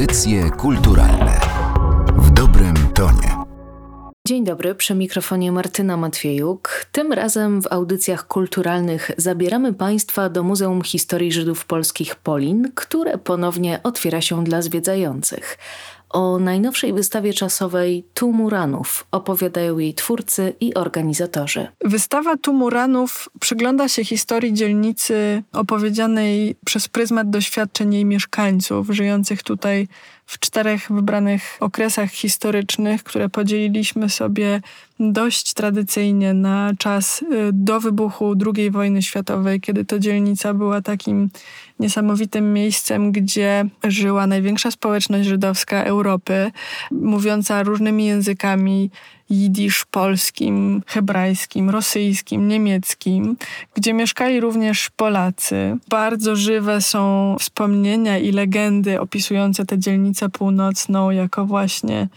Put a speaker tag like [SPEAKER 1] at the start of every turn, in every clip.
[SPEAKER 1] Audycje kulturalne w dobrym tonie.
[SPEAKER 2] Dzień dobry, przy mikrofonie Martyna Matwiejuk. Tym razem w audycjach kulturalnych zabieramy Państwa do Muzeum Historii Żydów Polskich Polin, które ponownie otwiera się dla zwiedzających. O najnowszej wystawie czasowej Tumuranów opowiadają jej twórcy i organizatorzy.
[SPEAKER 3] Wystawa Tumuranów przygląda się historii dzielnicy opowiedzianej przez pryzmat doświadczeń jej mieszkańców żyjących tutaj w czterech wybranych okresach historycznych, które podzieliliśmy sobie dość tradycyjnie na czas y, do wybuchu II wojny światowej, kiedy to dzielnica była takim niesamowitym miejscem, gdzie żyła największa społeczność żydowska Europy, mówiąca różnymi językami, jidysz polskim, hebrajskim, rosyjskim, niemieckim, gdzie mieszkali również Polacy. Bardzo żywe są wspomnienia i legendy opisujące tę dzielnicę północną jako właśnie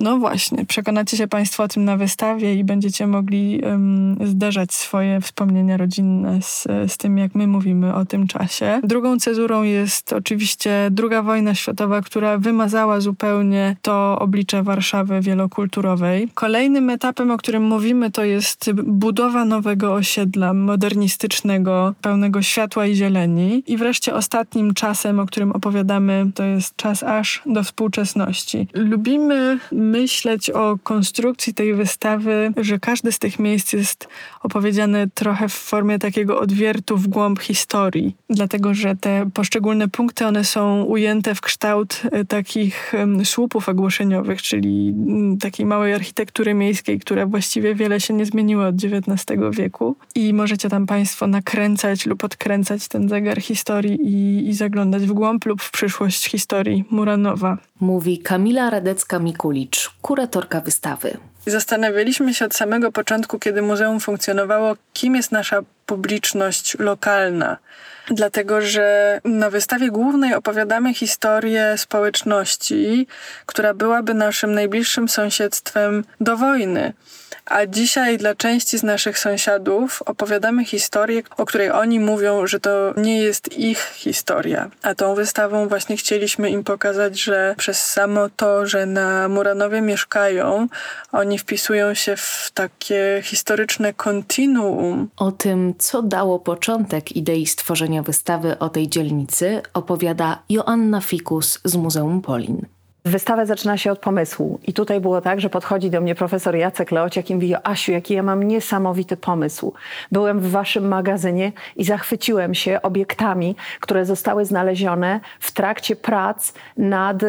[SPEAKER 3] no właśnie, przekonacie się Państwo o tym na wystawie i będziecie mogli um, zderzać swoje wspomnienia rodzinne z, z tym, jak my mówimy o tym czasie. Drugą cezurą jest oczywiście druga wojna światowa, która wymazała zupełnie to oblicze Warszawy wielokulturowej. Kolejnym etapem, o którym mówimy, to jest budowa nowego osiedla modernistycznego, pełnego światła i zieleni. I wreszcie ostatnim czasem, o którym opowiadamy, to jest czas aż do współczesności. Lubimy myśleć o konstrukcji tej wystawy, że każde z tych miejsc jest opowiedziane trochę w formie takiego odwiertu w głąb historii, dlatego że te poszczególne punkty, one są ujęte w kształt e, takich słupów ogłoszeniowych, czyli takiej małej architektury miejskiej, która właściwie wiele się nie zmieniła od XIX wieku. I możecie tam Państwo nakręcać lub odkręcać ten zegar historii i, i zaglądać w głąb lub w przyszłość historii Muranowa.
[SPEAKER 2] Mówi Kamila Radecka-Mikulicz, kuratorka wystawy.
[SPEAKER 3] Zastanawialiśmy się od samego początku, kiedy muzeum funkcjonowało, kim jest nasza publiczność lokalna. Dlatego, że na wystawie głównej opowiadamy historię społeczności, która byłaby naszym najbliższym sąsiedztwem do wojny. A dzisiaj dla części z naszych sąsiadów opowiadamy historię, o której oni mówią, że to nie jest ich historia. A tą wystawą właśnie chcieliśmy im pokazać, że przez samo to, że na Muranowie mieszkają, oni wpisują się w takie historyczne kontinuum.
[SPEAKER 2] O tym, co dało początek idei stworzenia wystawy o tej dzielnicy, opowiada Joanna Fikus z Muzeum Polin.
[SPEAKER 4] Wystawę zaczyna się od pomysłu. I tutaj było tak, że podchodzi do mnie profesor Jacek Leociak i mówi, Asiu, jaki ja mam niesamowity pomysł. Byłem w waszym magazynie i zachwyciłem się obiektami, które zostały znalezione w trakcie prac nad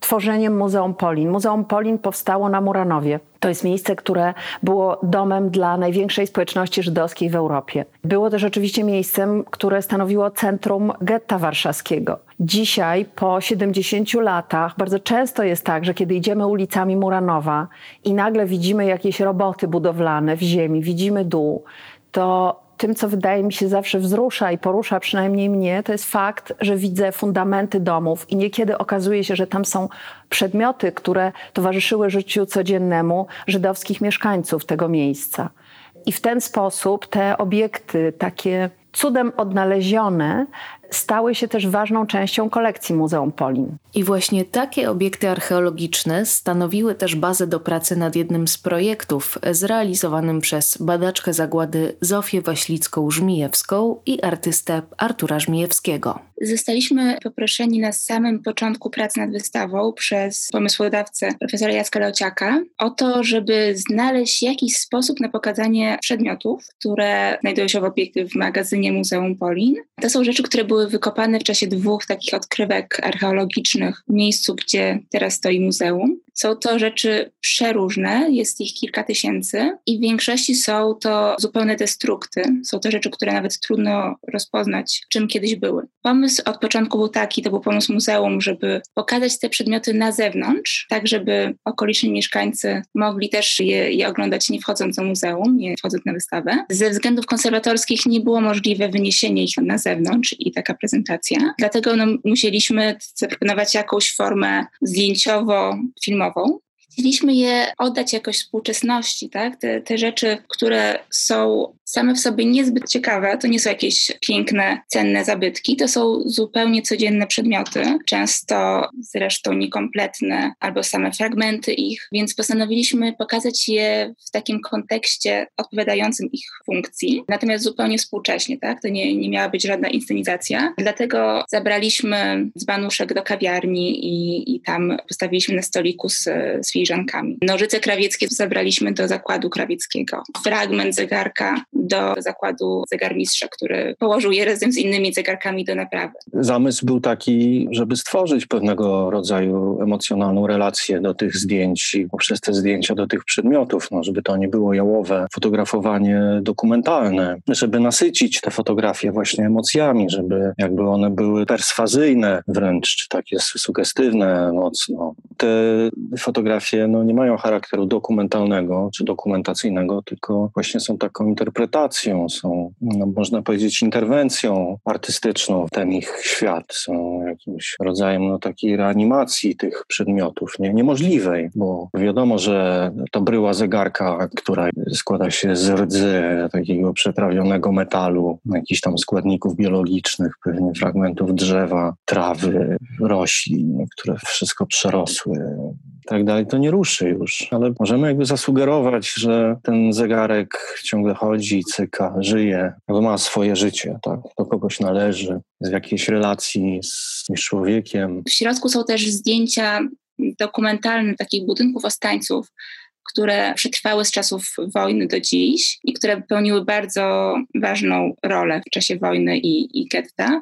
[SPEAKER 4] tworzeniem Muzeum Polin. Muzeum Polin powstało na Muranowie. To jest miejsce, które było domem dla największej społeczności żydowskiej w Europie. Było też oczywiście miejscem, które stanowiło centrum getta warszawskiego. Dzisiaj, po 70 latach, bardzo często jest tak, że kiedy idziemy ulicami Muranowa i nagle widzimy jakieś roboty budowlane w ziemi, widzimy dół, to tym, co wydaje mi się zawsze wzrusza i porusza przynajmniej mnie, to jest fakt, że widzę fundamenty domów i niekiedy okazuje się, że tam są przedmioty, które towarzyszyły życiu codziennemu żydowskich mieszkańców tego miejsca. I w ten sposób te obiekty, takie cudem odnalezione, stały się też ważną częścią kolekcji Muzeum Polin.
[SPEAKER 2] I właśnie takie obiekty archeologiczne stanowiły też bazę do pracy nad jednym z projektów zrealizowanym przez badaczkę zagłady Zofię Waślicką-Żmijewską i artystę Artura Żmijewskiego.
[SPEAKER 5] Zostaliśmy poproszeni na samym początku pracy nad wystawą przez pomysłodawcę profesora Jacka Leociaka o to, żeby znaleźć jakiś sposób na pokazanie przedmiotów, które znajdują się w obiekcie w magazynie Muzeum Polin. To są rzeczy, które były wykopane w czasie dwóch takich odkrywek archeologicznych w miejscu, gdzie teraz stoi muzeum. Są to rzeczy przeróżne, jest ich kilka tysięcy i w większości są to zupełne destrukty. Są to rzeczy, które nawet trudno rozpoznać, czym kiedyś były. Pomysł od początku był taki, to był pomysł muzeum, żeby pokazać te przedmioty na zewnątrz, tak żeby okoliczni mieszkańcy mogli też je, je oglądać nie wchodząc do muzeum, nie wchodząc na wystawę. Ze względów konserwatorskich nie było możliwe wyniesienie ich na zewnątrz i taka prezentacja. Dlatego no, musieliśmy zaproponować jakąś formę zdjęciowo-filmową. Chcieliśmy je oddać jakoś współczesności, tak? Te, te rzeczy, które są same w sobie niezbyt ciekawe, to nie są jakieś piękne, cenne zabytki, to są zupełnie codzienne przedmioty, często zresztą niekompletne albo same fragmenty ich, więc postanowiliśmy pokazać je w takim kontekście odpowiadającym ich funkcji, natomiast zupełnie współcześnie, tak? To nie, nie miała być żadna inscenizacja. Dlatego zabraliśmy dzbanuszek do kawiarni i, i tam postawiliśmy na stoliku z, z filiżankami. Nożyce krawieckie zabraliśmy do zakładu krawieckiego. Fragment zegarka do zakładu zegarmistrza, który położył je razem z innymi zegarkami do naprawy.
[SPEAKER 6] Zamysł był taki, żeby stworzyć pewnego rodzaju emocjonalną relację do tych zdjęć i poprzez te zdjęcia do tych przedmiotów, no, żeby to nie było jałowe fotografowanie dokumentalne, żeby nasycić te fotografie właśnie emocjami, żeby jakby one były perswazyjne wręcz, takie sugestywne mocno. Te fotografie no, nie mają charakteru dokumentalnego czy dokumentacyjnego, tylko właśnie są taką interpretacją, są, no, można powiedzieć, interwencją artystyczną w ten ich świat, są jakimś rodzajem no, takiej reanimacji tych przedmiotów, nie, niemożliwej, bo wiadomo, że to bryła zegarka, która składa się z rdzy, takiego przetrawionego metalu, jakichś tam składników biologicznych, pewnie fragmentów drzewa, trawy, roślin, które wszystko przerosły tak dalej, to nie ruszy już. Ale możemy jakby zasugerować, że ten zegarek ciągle chodzi, cyka, żyje, jakby ma swoje życie, tak? do kogoś należy, jest w jakiejś relacji z człowiekiem.
[SPEAKER 5] W środku są też zdjęcia dokumentalne takich budynków ostańców, które przetrwały z czasów wojny do dziś i które pełniły bardzo ważną rolę w czasie wojny i, i getta.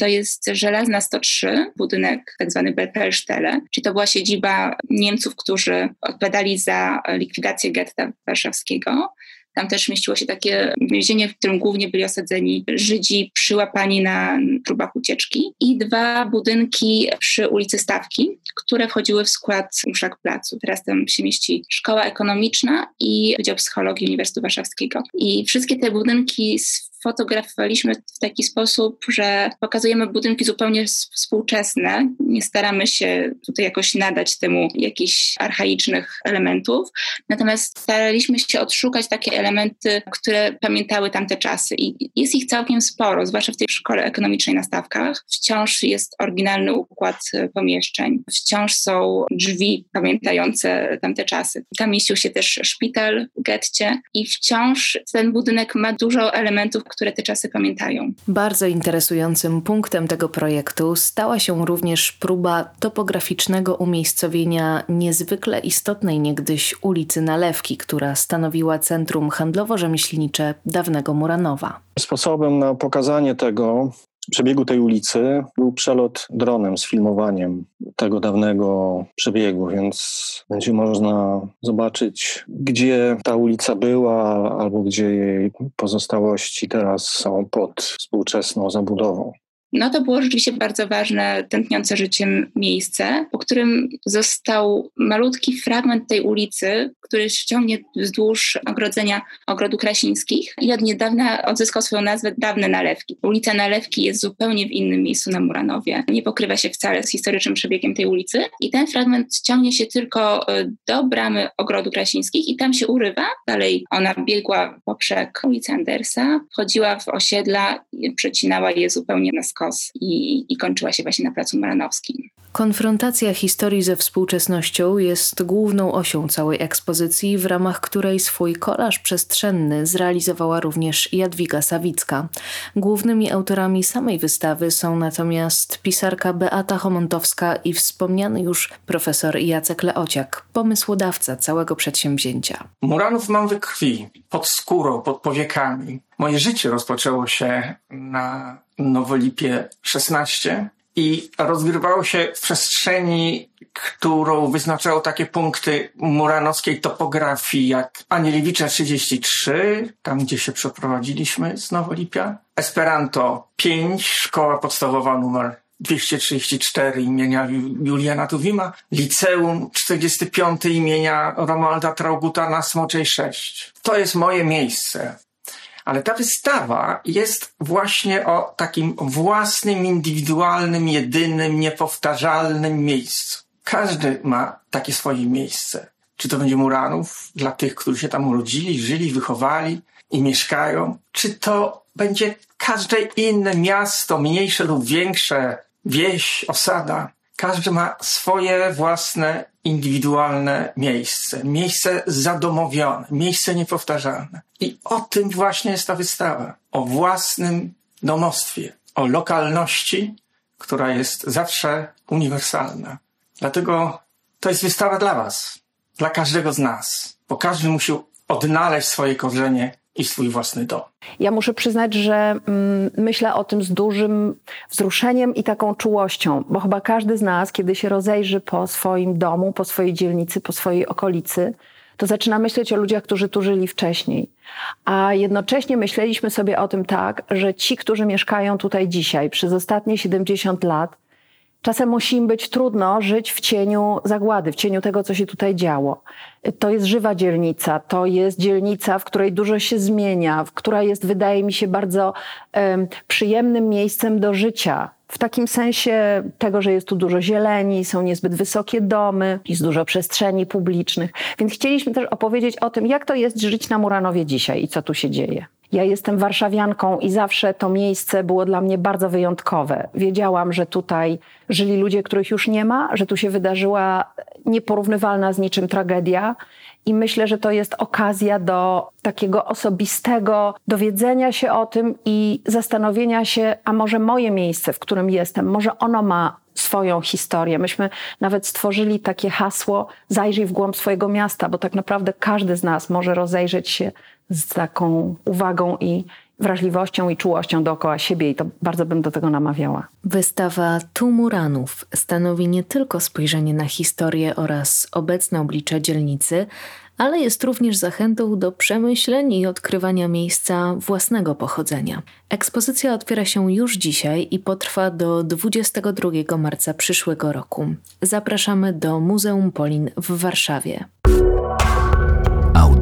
[SPEAKER 5] To jest Żelazna 103, budynek tak zwany Berperstelle, czyli to była siedziba Niemców, którzy odpowiadali za likwidację getta warszawskiego. Tam też mieściło się takie więzienie, w którym głównie byli osadzeni Żydzi przyłapani na próbach ucieczki i dwa budynki przy ulicy Stawki, które wchodziły w skład Uszak Placu. Teraz tam się mieści Szkoła Ekonomiczna i Wydział Psychologii Uniwersytetu Warszawskiego. I wszystkie te budynki fotografowaliśmy w taki sposób, że pokazujemy budynki zupełnie współczesne. Nie staramy się tutaj jakoś nadać temu jakichś archaicznych elementów. Natomiast staraliśmy się odszukać takie elementy, które pamiętały tamte czasy. I jest ich całkiem sporo, zwłaszcza w tej szkole ekonomicznej na stawkach. Wciąż jest oryginalny układ pomieszczeń. Wciąż są drzwi pamiętające tamte czasy. Tam mieścił się też szpital w getcie i wciąż ten budynek ma dużo elementów, które te czasy pamiętają.
[SPEAKER 2] Bardzo interesującym punktem tego projektu stała się również próba topograficznego umiejscowienia niezwykle istotnej niegdyś ulicy Nalewki, która stanowiła centrum handlowo-rzemieślnicze dawnego Muranowa.
[SPEAKER 6] Sposobem na pokazanie tego przebiegu tej ulicy był przelot dronem z filmowaniem tego dawnego przebiegu, więc będzie można zobaczyć, gdzie ta ulica była albo gdzie jej pozostałości teraz są pod współczesną zabudową.
[SPEAKER 5] No to było rzeczywiście bardzo ważne, tętniące życiem miejsce, po którym został malutki fragment tej ulicy, który ciągnie wzdłuż ogrodzenia Ogrodu Krasińskich i od niedawna odzyskał swoją nazwę Dawne Nalewki. Ulica Nalewki jest zupełnie w innym miejscu na Muranowie. Nie pokrywa się wcale z historycznym przebiegiem tej ulicy i ten fragment ciągnie się tylko e, do bramy Ogrodu Krasińskich i tam się urywa. Dalej ona biegła poprzek ulicy Andersa, wchodziła w osiedla, przecinała je zupełnie na i, i kończyła się właśnie na Placu Muranowskim.
[SPEAKER 2] Konfrontacja historii ze współczesnością jest główną osią całej ekspozycji, w ramach której swój kolaż przestrzenny zrealizowała również Jadwiga Sawicka. Głównymi autorami samej wystawy są natomiast pisarka Beata Homontowska i wspomniany już profesor Jacek Leociak, pomysłodawca całego przedsięwzięcia.
[SPEAKER 7] Muranów mam we krwi, pod skórą, pod powiekami. Moje życie rozpoczęło się na Nowolipie 16 i rozgrywało się w przestrzeni, którą wyznaczało takie punkty muranowskiej topografii jak Anielewicza 33, tam gdzie się przeprowadziliśmy z Nowolipia, Esperanto 5, szkoła podstawowa numer 234 imienia Juliana Tuwima, Liceum 45 imienia Romualda Trauguta na Smoczej 6. To jest moje miejsce. Ale ta wystawa jest właśnie o takim własnym, indywidualnym, jedynym, niepowtarzalnym miejscu. Każdy ma takie swoje miejsce. Czy to będzie Muranów dla tych, którzy się tam urodzili, żyli, wychowali, i mieszkają, czy to będzie każde inne miasto, mniejsze lub większe, wieś, osada. Każdy ma swoje własne, indywidualne miejsce. Miejsce zadomowione, miejsce niepowtarzalne. I o tym właśnie jest ta wystawa. O własnym domostwie, o lokalności, która jest zawsze uniwersalna. Dlatego to jest wystawa dla Was, dla każdego z nas, bo każdy musi odnaleźć swoje korzenie i swój własny dom.
[SPEAKER 4] Ja muszę przyznać, że mm, myślę o tym z dużym wzruszeniem i taką czułością, bo chyba każdy z nas, kiedy się rozejrzy po swoim domu, po swojej dzielnicy, po swojej okolicy, to zaczyna myśleć o ludziach, którzy tu żyli wcześniej. A jednocześnie myśleliśmy sobie o tym tak, że ci, którzy mieszkają tutaj dzisiaj przez ostatnie 70 lat, Czasem musi im być trudno żyć w cieniu zagłady, w cieniu tego, co się tutaj działo. To jest żywa dzielnica, to jest dzielnica, w której dużo się zmienia, która jest, wydaje mi się, bardzo um, przyjemnym miejscem do życia. W takim sensie tego, że jest tu dużo zieleni, są niezbyt wysokie domy, jest dużo przestrzeni publicznych. Więc chcieliśmy też opowiedzieć o tym, jak to jest żyć na Muranowie dzisiaj i co tu się dzieje. Ja jestem warszawianką i zawsze to miejsce było dla mnie bardzo wyjątkowe. Wiedziałam, że tutaj żyli ludzie, których już nie ma, że tu się wydarzyła nieporównywalna z niczym tragedia. I myślę, że to jest okazja do takiego osobistego dowiedzenia się o tym i zastanowienia się, a może moje miejsce, w którym jestem, może ono ma swoją historię. Myśmy nawet stworzyli takie hasło: zajrzyj w głąb swojego miasta, bo tak naprawdę każdy z nas może rozejrzeć się z taką uwagą i wrażliwością i czułością dookoła siebie i to bardzo bym do tego namawiała.
[SPEAKER 2] Wystawa Tumuranów stanowi nie tylko spojrzenie na historię oraz obecne oblicze dzielnicy, ale jest również zachętą do przemyśleń i odkrywania miejsca własnego pochodzenia. Ekspozycja otwiera się już dzisiaj i potrwa do 22 marca przyszłego roku. Zapraszamy do Muzeum Polin w Warszawie.